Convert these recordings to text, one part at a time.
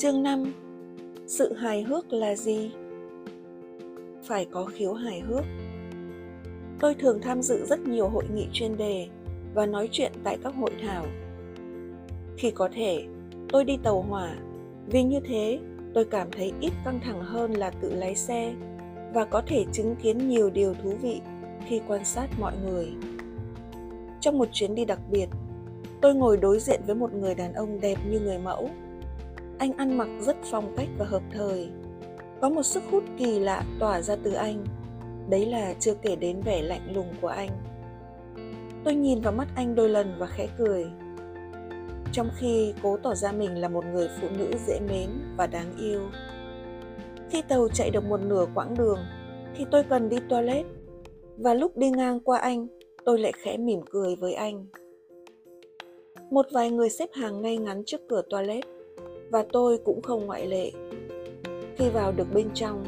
Chương 5 Sự hài hước là gì? Phải có khiếu hài hước. Tôi thường tham dự rất nhiều hội nghị chuyên đề và nói chuyện tại các hội thảo. Khi có thể, tôi đi tàu hỏa, vì như thế tôi cảm thấy ít căng thẳng hơn là tự lái xe và có thể chứng kiến nhiều điều thú vị khi quan sát mọi người. Trong một chuyến đi đặc biệt, tôi ngồi đối diện với một người đàn ông đẹp như người mẫu anh ăn mặc rất phong cách và hợp thời. Có một sức hút kỳ lạ tỏa ra từ anh. Đấy là chưa kể đến vẻ lạnh lùng của anh. Tôi nhìn vào mắt anh đôi lần và khẽ cười. Trong khi cố tỏ ra mình là một người phụ nữ dễ mến và đáng yêu. Khi tàu chạy được một nửa quãng đường thì tôi cần đi toilet. Và lúc đi ngang qua anh, tôi lại khẽ mỉm cười với anh. Một vài người xếp hàng ngay ngắn trước cửa toilet và tôi cũng không ngoại lệ. Khi vào được bên trong,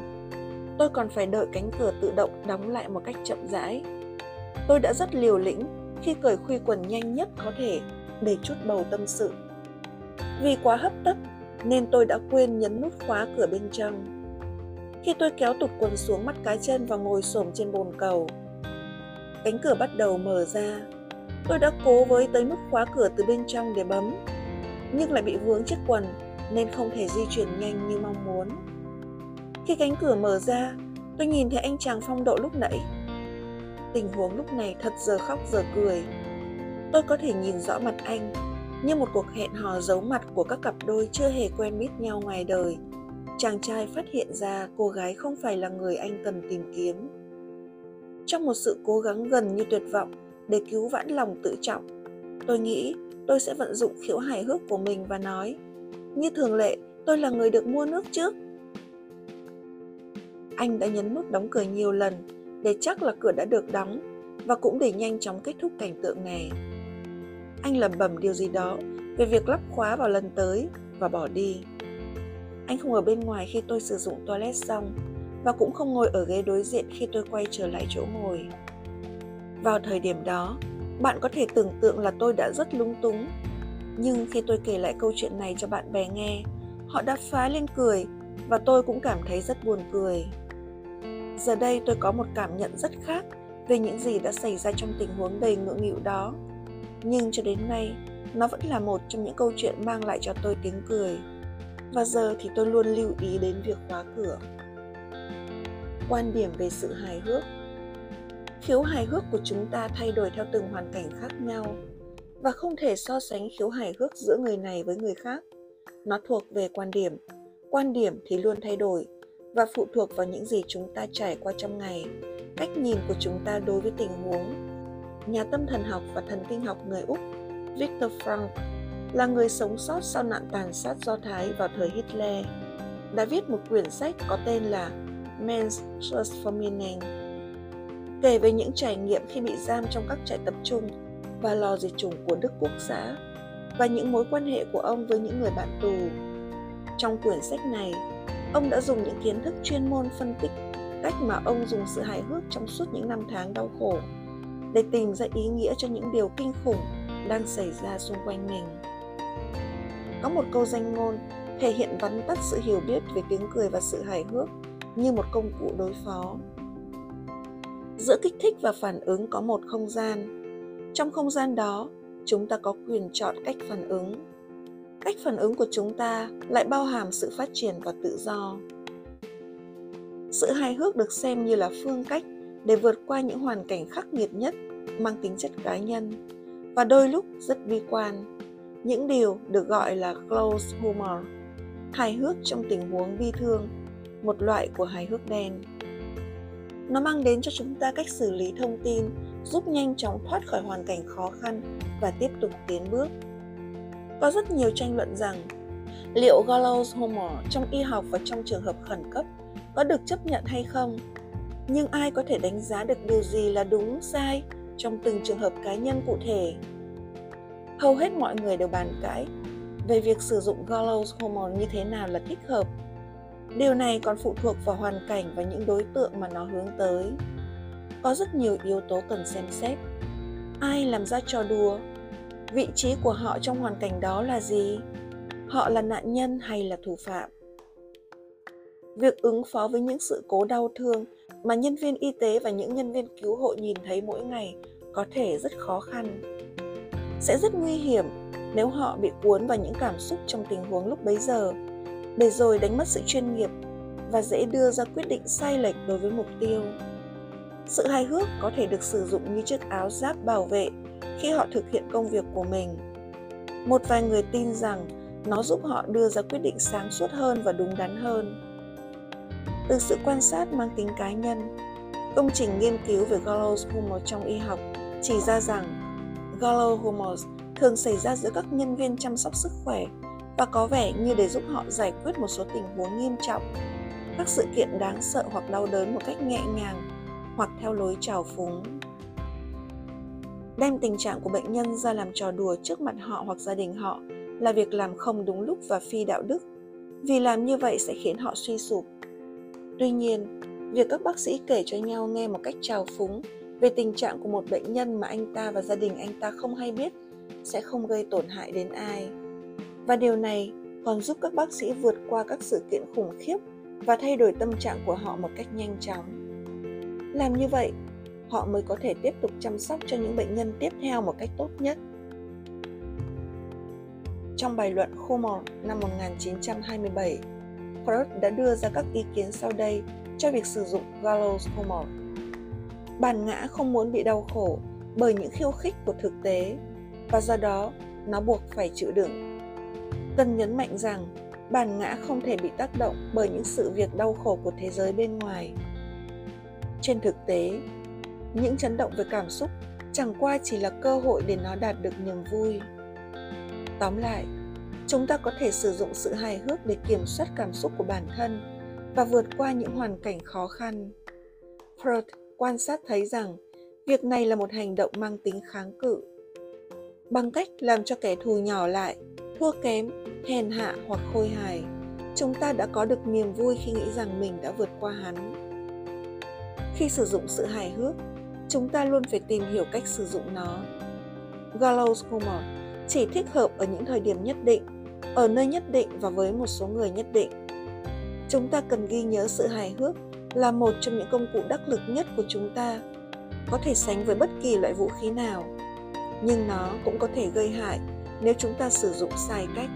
tôi còn phải đợi cánh cửa tự động đóng lại một cách chậm rãi. Tôi đã rất liều lĩnh khi cởi khuy quần nhanh nhất có thể để chút bầu tâm sự. Vì quá hấp tấp nên tôi đã quên nhấn nút khóa cửa bên trong. Khi tôi kéo tụt quần xuống mắt cái chân và ngồi xổm trên bồn cầu, cánh cửa bắt đầu mở ra. Tôi đã cố với tới nút khóa cửa từ bên trong để bấm, nhưng lại bị vướng chiếc quần nên không thể di chuyển nhanh như mong muốn. Khi cánh cửa mở ra, tôi nhìn thấy anh chàng phong độ lúc nãy. Tình huống lúc này thật giờ khóc giờ cười. Tôi có thể nhìn rõ mặt anh như một cuộc hẹn hò giấu mặt của các cặp đôi chưa hề quen biết nhau ngoài đời. Chàng trai phát hiện ra cô gái không phải là người anh cần tìm kiếm. Trong một sự cố gắng gần như tuyệt vọng để cứu vãn lòng tự trọng, tôi nghĩ tôi sẽ vận dụng khiếu hài hước của mình và nói như thường lệ, tôi là người được mua nước trước. Anh đã nhấn nút đóng cửa nhiều lần để chắc là cửa đã được đóng và cũng để nhanh chóng kết thúc cảnh tượng này. Anh lẩm bẩm điều gì đó về việc lắp khóa vào lần tới và bỏ đi. Anh không ở bên ngoài khi tôi sử dụng toilet xong và cũng không ngồi ở ghế đối diện khi tôi quay trở lại chỗ ngồi. Vào thời điểm đó, bạn có thể tưởng tượng là tôi đã rất lung túng nhưng khi tôi kể lại câu chuyện này cho bạn bè nghe, họ đã phá lên cười và tôi cũng cảm thấy rất buồn cười. Giờ đây tôi có một cảm nhận rất khác về những gì đã xảy ra trong tình huống đầy ngượng nghịu đó. Nhưng cho đến nay, nó vẫn là một trong những câu chuyện mang lại cho tôi tiếng cười. Và giờ thì tôi luôn lưu ý đến việc khóa cửa. Quan điểm về sự hài hước. Khiếu hài hước của chúng ta thay đổi theo từng hoàn cảnh khác nhau và không thể so sánh khiếu hài hước giữa người này với người khác. Nó thuộc về quan điểm. Quan điểm thì luôn thay đổi và phụ thuộc vào những gì chúng ta trải qua trong ngày, cách nhìn của chúng ta đối với tình huống. Nhà tâm thần học và thần kinh học người Úc Viktor Frank là người sống sót sau nạn tàn sát Do Thái vào thời Hitler, đã viết một quyển sách có tên là Men's Search for Meaning, kể về những trải nghiệm khi bị giam trong các trại tập trung và lò diệt chủng của Đức Quốc xã và những mối quan hệ của ông với những người bạn tù. Trong quyển sách này, ông đã dùng những kiến thức chuyên môn phân tích cách mà ông dùng sự hài hước trong suốt những năm tháng đau khổ để tìm ra ý nghĩa cho những điều kinh khủng đang xảy ra xung quanh mình. Có một câu danh ngôn thể hiện vắn tắt sự hiểu biết về tiếng cười và sự hài hước như một công cụ đối phó. Giữa kích thích và phản ứng có một không gian, trong không gian đó, chúng ta có quyền chọn cách phản ứng. Cách phản ứng của chúng ta lại bao hàm sự phát triển và tự do. Sự hài hước được xem như là phương cách để vượt qua những hoàn cảnh khắc nghiệt nhất, mang tính chất cá nhân, và đôi lúc rất bi quan. Những điều được gọi là close humor, hài hước trong tình huống bi thương, một loại của hài hước đen nó mang đến cho chúng ta cách xử lý thông tin, giúp nhanh chóng thoát khỏi hoàn cảnh khó khăn và tiếp tục tiến bước. Có rất nhiều tranh luận rằng, liệu gallows humor trong y học và trong trường hợp khẩn cấp có được chấp nhận hay không. Nhưng ai có thể đánh giá được điều gì là đúng, sai trong từng trường hợp cá nhân cụ thể. Hầu hết mọi người đều bàn cãi về việc sử dụng gallows humor như thế nào là thích hợp. Điều này còn phụ thuộc vào hoàn cảnh và những đối tượng mà nó hướng tới. Có rất nhiều yếu tố cần xem xét. Ai làm ra trò đùa? Vị trí của họ trong hoàn cảnh đó là gì? Họ là nạn nhân hay là thủ phạm? Việc ứng phó với những sự cố đau thương mà nhân viên y tế và những nhân viên cứu hộ nhìn thấy mỗi ngày có thể rất khó khăn. Sẽ rất nguy hiểm nếu họ bị cuốn vào những cảm xúc trong tình huống lúc bấy giờ để rồi đánh mất sự chuyên nghiệp và dễ đưa ra quyết định sai lệch đối với mục tiêu. Sự hài hước có thể được sử dụng như chiếc áo giáp bảo vệ khi họ thực hiện công việc của mình. Một vài người tin rằng nó giúp họ đưa ra quyết định sáng suốt hơn và đúng đắn hơn. Từ sự quan sát mang tính cá nhân, công trình nghiên cứu về gallows humor trong y học chỉ ra rằng gallows humor thường xảy ra giữa các nhân viên chăm sóc sức khỏe và có vẻ như để giúp họ giải quyết một số tình huống nghiêm trọng, các sự kiện đáng sợ hoặc đau đớn một cách nhẹ nhàng hoặc theo lối trào phúng. Đem tình trạng của bệnh nhân ra làm trò đùa trước mặt họ hoặc gia đình họ là việc làm không đúng lúc và phi đạo đức. Vì làm như vậy sẽ khiến họ suy sụp. Tuy nhiên, việc các bác sĩ kể cho nhau nghe một cách trào phúng về tình trạng của một bệnh nhân mà anh ta và gia đình anh ta không hay biết sẽ không gây tổn hại đến ai và điều này còn giúp các bác sĩ vượt qua các sự kiện khủng khiếp và thay đổi tâm trạng của họ một cách nhanh chóng làm như vậy họ mới có thể tiếp tục chăm sóc cho những bệnh nhân tiếp theo một cách tốt nhất. Trong bài luận Humor năm 1927, Freud đã đưa ra các ý kiến sau đây cho việc sử dụng gallows humor. Bản ngã không muốn bị đau khổ bởi những khiêu khích của thực tế và do đó nó buộc phải chịu đựng. Cần nhấn mạnh rằng bản ngã không thể bị tác động bởi những sự việc đau khổ của thế giới bên ngoài. Trên thực tế, những chấn động về cảm xúc chẳng qua chỉ là cơ hội để nó đạt được niềm vui. Tóm lại chúng ta có thể sử dụng sự hài hước để kiểm soát cảm xúc của bản thân và vượt qua những hoàn cảnh khó khăn. Freud quan sát thấy rằng việc này là một hành động mang tính kháng cự. Bằng cách làm cho kẻ thù nhỏ lại thua kém hèn hạ hoặc khôi hài chúng ta đã có được niềm vui khi nghĩ rằng mình đã vượt qua hắn khi sử dụng sự hài hước chúng ta luôn phải tìm hiểu cách sử dụng nó. Gallows humor chỉ thích hợp ở những thời điểm nhất định, ở nơi nhất định và với một số người nhất định. Chúng ta cần ghi nhớ sự hài hước là một trong những công cụ đắc lực nhất của chúng ta, có thể sánh với bất kỳ loại vũ khí nào, nhưng nó cũng có thể gây hại nếu chúng ta sử dụng sai cách.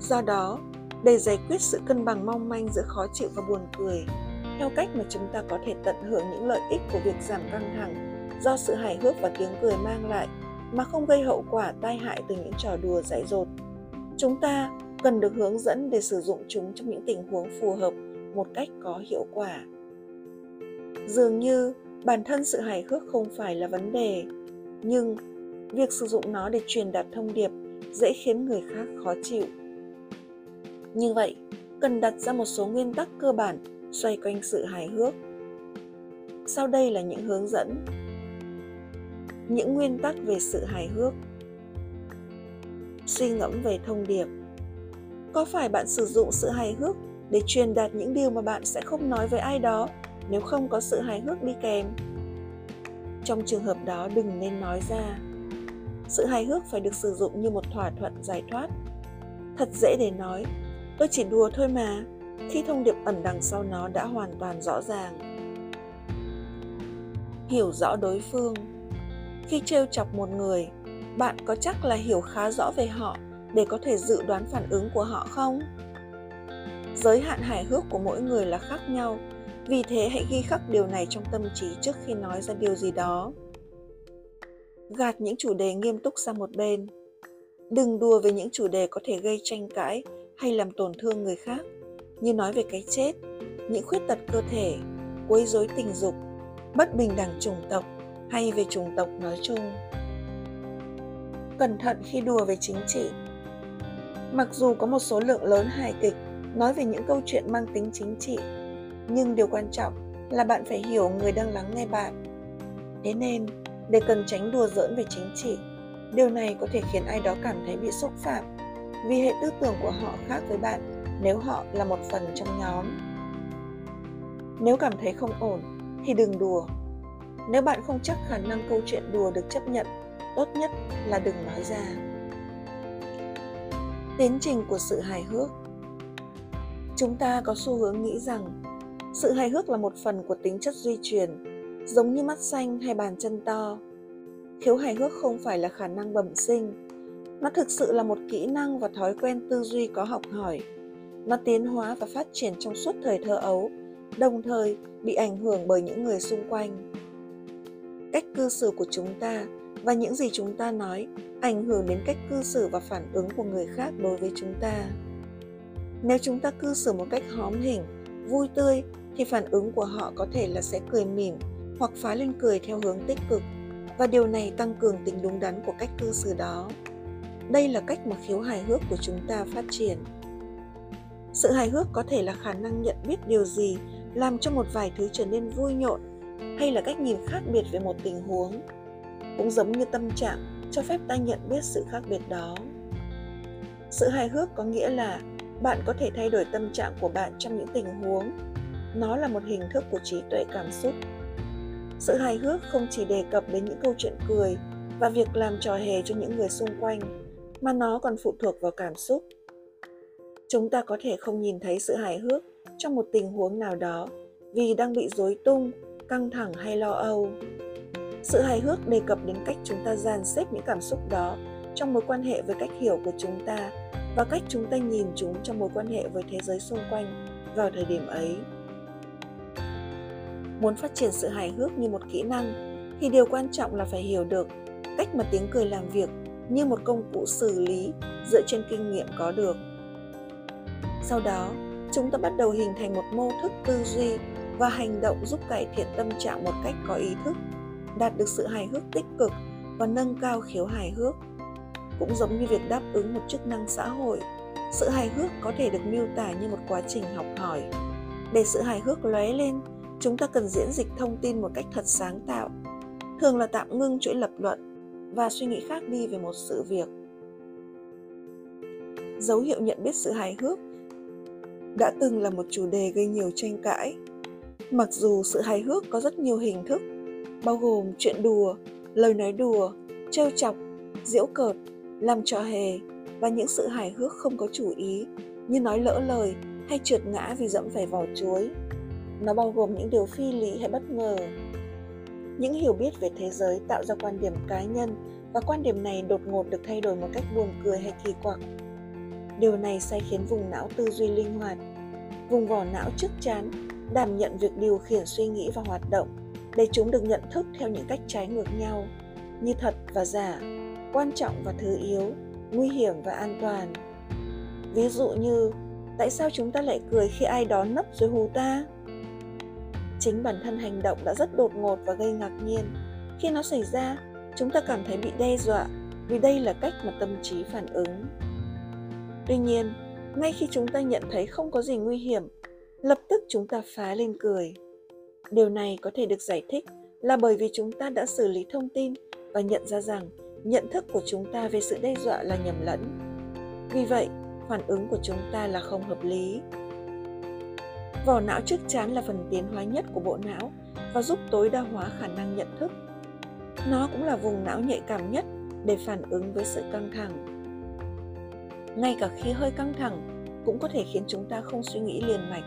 Do đó, để giải quyết sự cân bằng mong manh giữa khó chịu và buồn cười, theo cách mà chúng ta có thể tận hưởng những lợi ích của việc giảm căng thẳng do sự hài hước và tiếng cười mang lại mà không gây hậu quả tai hại từ những trò đùa dại dột. Chúng ta cần được hướng dẫn để sử dụng chúng trong những tình huống phù hợp một cách có hiệu quả. Dường như bản thân sự hài hước không phải là vấn đề, nhưng việc sử dụng nó để truyền đạt thông điệp dễ khiến người khác khó chịu. Như vậy, cần đặt ra một số nguyên tắc cơ bản xoay quanh sự hài hước. Sau đây là những hướng dẫn. Những nguyên tắc về sự hài hước. Suy ngẫm về thông điệp. Có phải bạn sử dụng sự hài hước để truyền đạt những điều mà bạn sẽ không nói với ai đó nếu không có sự hài hước đi kèm? Trong trường hợp đó đừng nên nói ra. Sự hài hước phải được sử dụng như một thỏa thuận giải thoát. Thật dễ để nói, tôi chỉ đùa thôi mà, khi thông điệp ẩn đằng sau nó đã hoàn toàn rõ ràng. Hiểu rõ đối phương. Khi trêu chọc một người bạn có chắc là hiểu khá rõ về họ để có thể dự đoán phản ứng của họ không? Giới hạn hài hước của mỗi người là khác nhau vì thế hãy ghi khắc điều này trong tâm trí trước khi nói ra điều gì đó gạt những chủ đề nghiêm túc sang một bên đừng đùa về những chủ đề có thể gây tranh cãi hay làm tổn thương người khác như nói về cái chết, những khuyết tật cơ thể, quấy rối tình dục, bất bình đẳng chủng tộc hay về chủng tộc nói chung. Cẩn thận khi đùa về chính trị. Mặc dù có một số lượng lớn hài kịch nói về những câu chuyện mang tính chính trị, nhưng điều quan trọng là bạn phải hiểu người đang lắng nghe bạn. Thế nên, để cần tránh đùa giỡn về chính trị, điều này có thể khiến ai đó cảm thấy bị xúc phạm. Vì hệ tư tưởng của họ khác với bạn nếu họ là một phần trong nhóm. Nếu cảm thấy không ổn thì đừng đùa. Nếu bạn không chắc khả năng câu chuyện đùa được chấp nhận tốt nhất là đừng nói ra. Tiến trình của sự hài hước. Chúng ta có xu hướng nghĩ rằng sự hài hước là một phần của tính chất duy truyền, giống như mắt xanh hay bàn chân to. Khiếu hài hước không phải là khả năng bẩm sinh, nó thực sự là một kỹ năng và thói quen tư duy có học hỏi. Nó tiến hóa và phát triển trong suốt thời thơ ấu, đồng thời bị ảnh hưởng bởi những người xung quanh. Cách cư xử của chúng ta và những gì chúng ta nói ảnh hưởng đến cách cư xử và phản ứng của người khác đối với chúng ta. Nếu chúng ta cư xử một cách hóm hỉnh, vui tươi thì phản ứng của họ có thể là sẽ cười mỉm hoặc phá lên cười theo hướng tích cực và điều này tăng cường tính đúng đắn của cách cư xử đó. Đây là cách mà khiếu hài hước của chúng ta phát triển. Sự hài hước có thể là khả năng nhận biết điều gì, làm cho một vài thứ trở nên vui nhộn, hay là cách nhìn khác biệt về một tình huống. Cũng giống như tâm trạng, cho phép ta nhận biết sự khác biệt đó. Sự hài hước có nghĩa là bạn có thể thay đổi tâm trạng của bạn trong những tình huống. Nó là một hình thức của trí tuệ cảm xúc. Sự hài hước không chỉ đề cập đến những câu chuyện cười và việc làm trò hề cho những người xung quanh, mà nó còn phụ thuộc vào cảm xúc. Chúng ta có thể không nhìn thấy sự hài hước trong một tình huống nào đó vì đang bị rối tung, căng thẳng hay lo âu. Sự hài hước đề cập đến cách chúng ta dàn xếp những cảm xúc đó trong mối quan hệ với cách hiểu của chúng ta và cách chúng ta nhìn chúng trong mối quan hệ với thế giới xung quanh vào thời điểm ấy. Muốn phát triển sự hài hước như một kỹ năng thì điều quan trọng là phải hiểu được cách mà tiếng cười làm việc như một công cụ xử lý dựa trên kinh nghiệm có được. Sau đó, chúng ta bắt đầu hình thành một mô thức tư duy và hành động giúp cải thiện tâm trạng một cách có ý thức, đạt được sự hài hước tích cực và nâng cao khiếu hài hước. Cũng giống như việc đáp ứng một chức năng xã hội, sự hài hước có thể được miêu tả như một quá trình học hỏi. Để sự hài hước lóe lên, chúng ta cần diễn dịch thông tin một cách thật sáng tạo, thường là tạm ngưng chuỗi lập luận và suy nghĩ khác đi về một sự việc. Dấu hiệu nhận biết sự hài hước đã từng là một chủ đề gây nhiều tranh cãi. Mặc dù sự hài hước có rất nhiều hình thức, bao gồm chuyện đùa, lời nói đùa, trêu chọc, giễu cợt, làm trò hề và những sự hài hước không có chủ ý như nói lỡ lời hay trượt ngã vì dẫm phải vỏ chuối. Nó bao gồm những điều phi lý hay bất ngờ. Những hiểu biết về thế giới tạo ra quan điểm cá nhân và quan điểm này đột ngột được thay đổi một cách buồn cười hay kỳ quặc. Điều này sẽ khiến vùng não tư duy linh hoạt, vùng vỏ não trước chán đảm nhận việc điều khiển suy nghĩ và hoạt động để chúng được nhận thức theo những cách trái ngược nhau như thật và giả, quan trọng và thứ yếu, nguy hiểm và an toàn. Ví dụ như, tại sao chúng ta lại cười khi ai đó nấp dưới hù ta? Chính bản thân hành động đã rất đột ngột và gây ngạc nhiên. Khi nó xảy ra, chúng ta cảm thấy bị đe dọa vì đây là cách mà tâm trí phản ứng. Tuy nhiên, ngay khi chúng ta nhận thấy không có gì nguy hiểm, lập tức chúng ta phá lên cười. Điều này có thể được giải thích là bởi vì chúng ta đã xử lý thông tin và nhận ra rằng nhận thức của chúng ta về sự đe dọa là nhầm lẫn. Vì vậy, phản ứng của chúng ta là không hợp lý. Vỏ não trước chán là phần tiến hóa nhất của bộ não và giúp tối đa hóa khả năng nhận thức. Nó cũng là vùng não nhạy cảm nhất để phản ứng với sự căng thẳng. Ngay cả khi hơi căng thẳng cũng có thể khiến chúng ta không suy nghĩ liền mạch.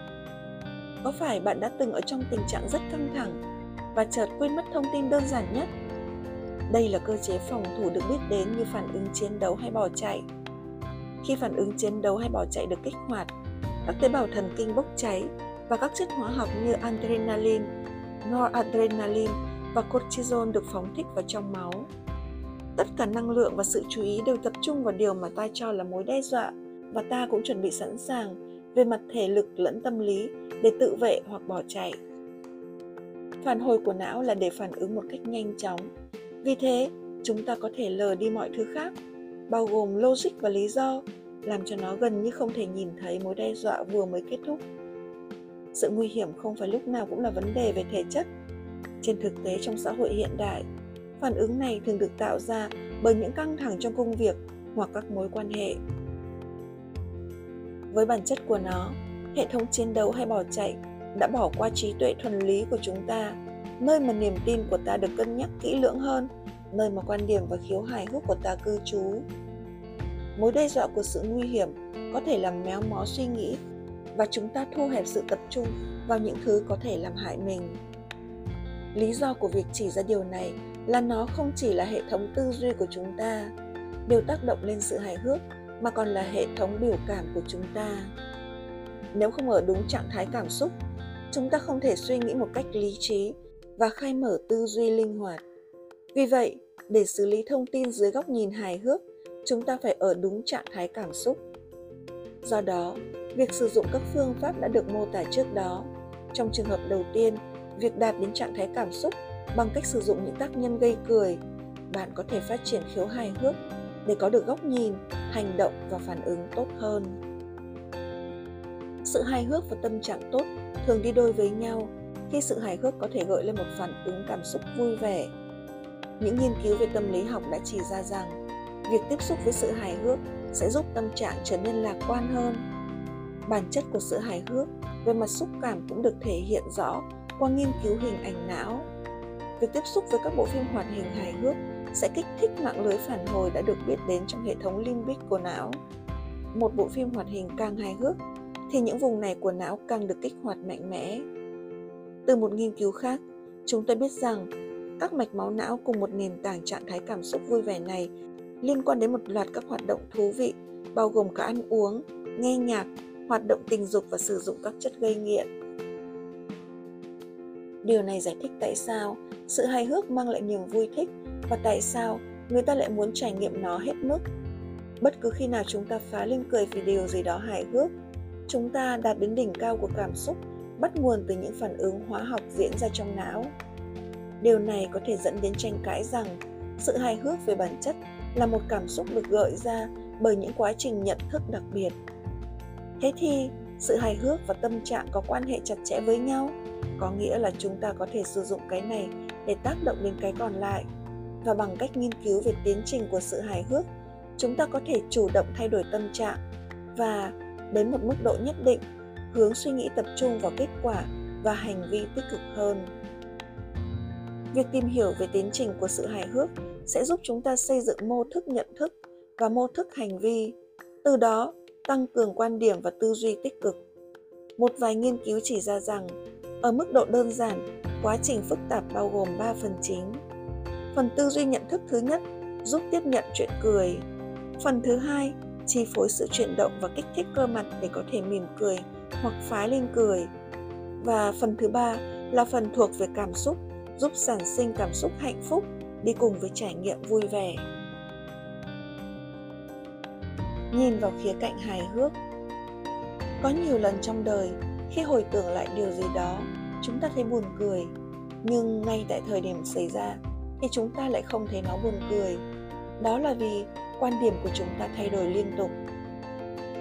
Có phải bạn đã từng ở trong tình trạng rất căng thẳng và chợt quên mất thông tin đơn giản nhất? Đây là cơ chế phòng thủ được biết đến như phản ứng chiến đấu hay bỏ chạy. Khi phản ứng chiến đấu hay bỏ chạy được kích hoạt, các tế bào thần kinh bốc cháy và các chất hóa học như adrenaline, noradrenaline và cortisol được phóng thích vào trong máu. Tất cả năng lượng và sự chú ý đều tập trung vào điều mà ta cho là mối đe dọa và ta cũng chuẩn bị sẵn sàng về mặt thể lực lẫn tâm lý để tự vệ hoặc bỏ chạy. Phản hồi của não là để phản ứng một cách nhanh chóng. Vì thế, chúng ta có thể lờ đi mọi thứ khác, bao gồm logic và lý do, làm cho nó gần như không thể nhìn thấy mối đe dọa vừa mới kết thúc. Sự nguy hiểm không phải lúc nào cũng là vấn đề về thể chất. Trên thực tế trong xã hội hiện đại, phản ứng này thường được tạo ra bởi những căng thẳng trong công việc hoặc các mối quan hệ. Với bản chất của nó, hệ thống chiến đấu hay bỏ chạy đã bỏ qua trí tuệ thuần lý của chúng ta, nơi mà niềm tin của ta được cân nhắc kỹ lưỡng hơn, nơi mà quan điểm và khiếu hài hước của ta cư trú. mối đe dọa của sự nguy hiểm có thể làm méo mó suy nghĩ và chúng ta thu hẹp sự tập trung vào những thứ có thể làm hại mình. Lý do của việc chỉ ra điều này là nó không chỉ là hệ thống tư duy của chúng ta, đều tác động lên sự hài hước, mà còn là hệ thống biểu cảm của chúng ta. Nếu không ở đúng trạng thái cảm xúc, chúng ta không thể suy nghĩ một cách lý trí và khai mở tư duy linh hoạt. Vì vậy, để xử lý thông tin dưới góc nhìn hài hước, chúng ta phải ở đúng trạng thái cảm xúc. Do đó việc sử dụng các phương pháp đã được mô tả trước đó. Trong trường hợp đầu tiên, việc đạt đến trạng thái cảm xúc bằng cách sử dụng những tác nhân gây cười, bạn có thể phát triển khiếu hài hước để có được góc nhìn, hành động và phản ứng tốt hơn. Sự hài hước và tâm trạng tốt thường đi đôi với nhau khi sự hài hước có thể gợi lên một phản ứng cảm xúc vui vẻ. Những nghiên cứu về tâm lý học đã chỉ ra rằng, việc tiếp xúc với sự hài hước sẽ giúp tâm trạng trở nên lạc quan hơn bản chất của sự hài hước về mặt xúc cảm cũng được thể hiện rõ qua nghiên cứu hình ảnh não. Việc tiếp xúc với các bộ phim hoạt hình hài hước sẽ kích thích mạng lưới phản hồi đã được biết đến trong hệ thống limbic của não. Một bộ phim hoạt hình càng hài hước, thì những vùng này của não càng được kích hoạt mạnh mẽ. Từ một nghiên cứu khác, chúng tôi biết rằng các mạch máu não cùng một nền tảng trạng thái cảm xúc vui vẻ này liên quan đến một loạt các hoạt động thú vị, bao gồm cả ăn uống, nghe nhạc hoạt động tình dục và sử dụng các chất gây nghiện. Điều này giải thích tại sao sự hài hước mang lại niềm vui thích và tại sao người ta lại muốn trải nghiệm nó hết mức. Bất cứ khi nào chúng ta phá lên cười vì điều gì đó hài hước, chúng ta đạt đến đỉnh cao của cảm xúc, bắt nguồn từ những phản ứng hóa học diễn ra trong não. Điều này có thể dẫn đến tranh cãi rằng sự hài hước về bản chất là một cảm xúc được gợi ra bởi những quá trình nhận thức đặc biệt thế thì sự hài hước và tâm trạng có quan hệ chặt chẽ với nhau, có nghĩa là chúng ta có thể sử dụng cái này để tác động đến cái còn lại. Và bằng cách nghiên cứu về tiến trình của sự hài hước, chúng ta có thể chủ động thay đổi tâm trạng và đến một mức độ nhất định, hướng suy nghĩ tập trung vào kết quả và hành vi tích cực hơn. Việc tìm hiểu về tiến trình của sự hài hước sẽ giúp chúng ta xây dựng mô thức nhận thức và mô thức hành vi. Từ đó tăng cường quan điểm và tư duy tích cực. Một vài nghiên cứu chỉ ra rằng, ở mức độ đơn giản, quá trình phức tạp bao gồm 3 phần chính. Phần tư duy nhận thức thứ nhất, giúp tiếp nhận chuyện cười. Phần thứ hai, chi phối sự chuyển động và kích thích cơ mặt để có thể mỉm cười hoặc phá lên cười. Và phần thứ ba là phần thuộc về cảm xúc, giúp sản sinh cảm xúc hạnh phúc, đi cùng với trải nghiệm vui vẻ nhìn vào khía cạnh hài hước. Có nhiều lần trong đời, khi hồi tưởng lại điều gì đó, chúng ta thấy buồn cười. Nhưng ngay tại thời điểm xảy ra, thì chúng ta lại không thấy nó buồn cười. Đó là vì quan điểm của chúng ta thay đổi liên tục.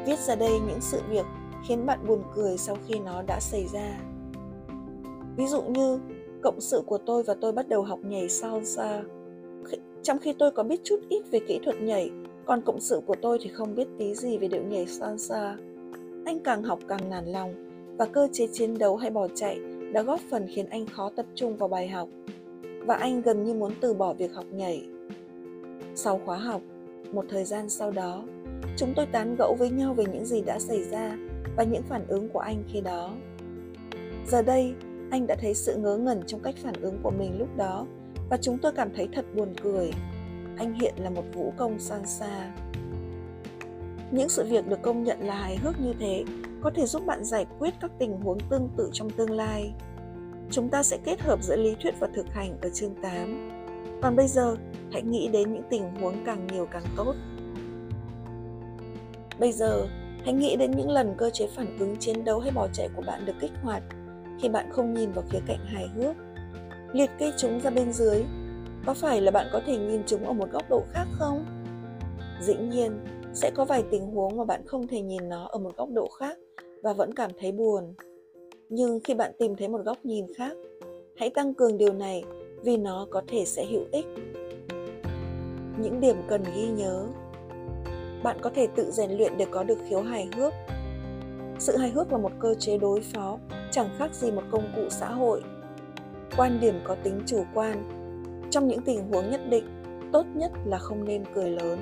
Viết ra đây những sự việc khiến bạn buồn cười sau khi nó đã xảy ra. Ví dụ như, cộng sự của tôi và tôi bắt đầu học nhảy salsa. Trong khi tôi có biết chút ít về kỹ thuật nhảy còn cộng sự của tôi thì không biết tí gì về điệu nhảy salsa. Anh càng học càng nản lòng, và cơ chế chiến đấu hay bỏ chạy đã góp phần khiến anh khó tập trung vào bài học. Và anh gần như muốn từ bỏ việc học nhảy. Sau khóa học, một thời gian sau đó, chúng tôi tán gẫu với nhau về những gì đã xảy ra và những phản ứng của anh khi đó. Giờ đây, anh đã thấy sự ngớ ngẩn trong cách phản ứng của mình lúc đó, và chúng tôi cảm thấy thật buồn cười anh hiện là một vũ công san xa những sự việc được công nhận là hài hước như thế có thể giúp bạn giải quyết các tình huống tương tự trong tương lai. Chúng ta sẽ kết hợp giữa lý thuyết và thực hành ở chương 8. Còn bây giờ, hãy nghĩ đến những tình huống càng nhiều càng tốt. Bây giờ, hãy nghĩ đến những lần cơ chế phản ứng chiến đấu hay bỏ chạy của bạn được kích hoạt khi bạn không nhìn vào khía cạnh hài hước. Liệt kê chúng ra bên dưới. Có phải là bạn có thể nhìn chúng ở một góc độ khác không? Dĩ nhiên, sẽ có vài tình huống mà bạn không thể nhìn nó ở một góc độ khác và vẫn cảm thấy buồn. Nhưng khi bạn tìm thấy một góc nhìn khác hãy tăng cường điều này vì nó có thể sẽ hữu ích. Những điểm cần ghi nhớ. Bạn có thể tự rèn luyện để có được khiếu hài hước. Sự hài hước là một cơ chế đối phó chẳng khác gì một công cụ xã hội. Quan điểm có tính chủ quan trong những tình huống nhất định tốt nhất là không nên cười lớn.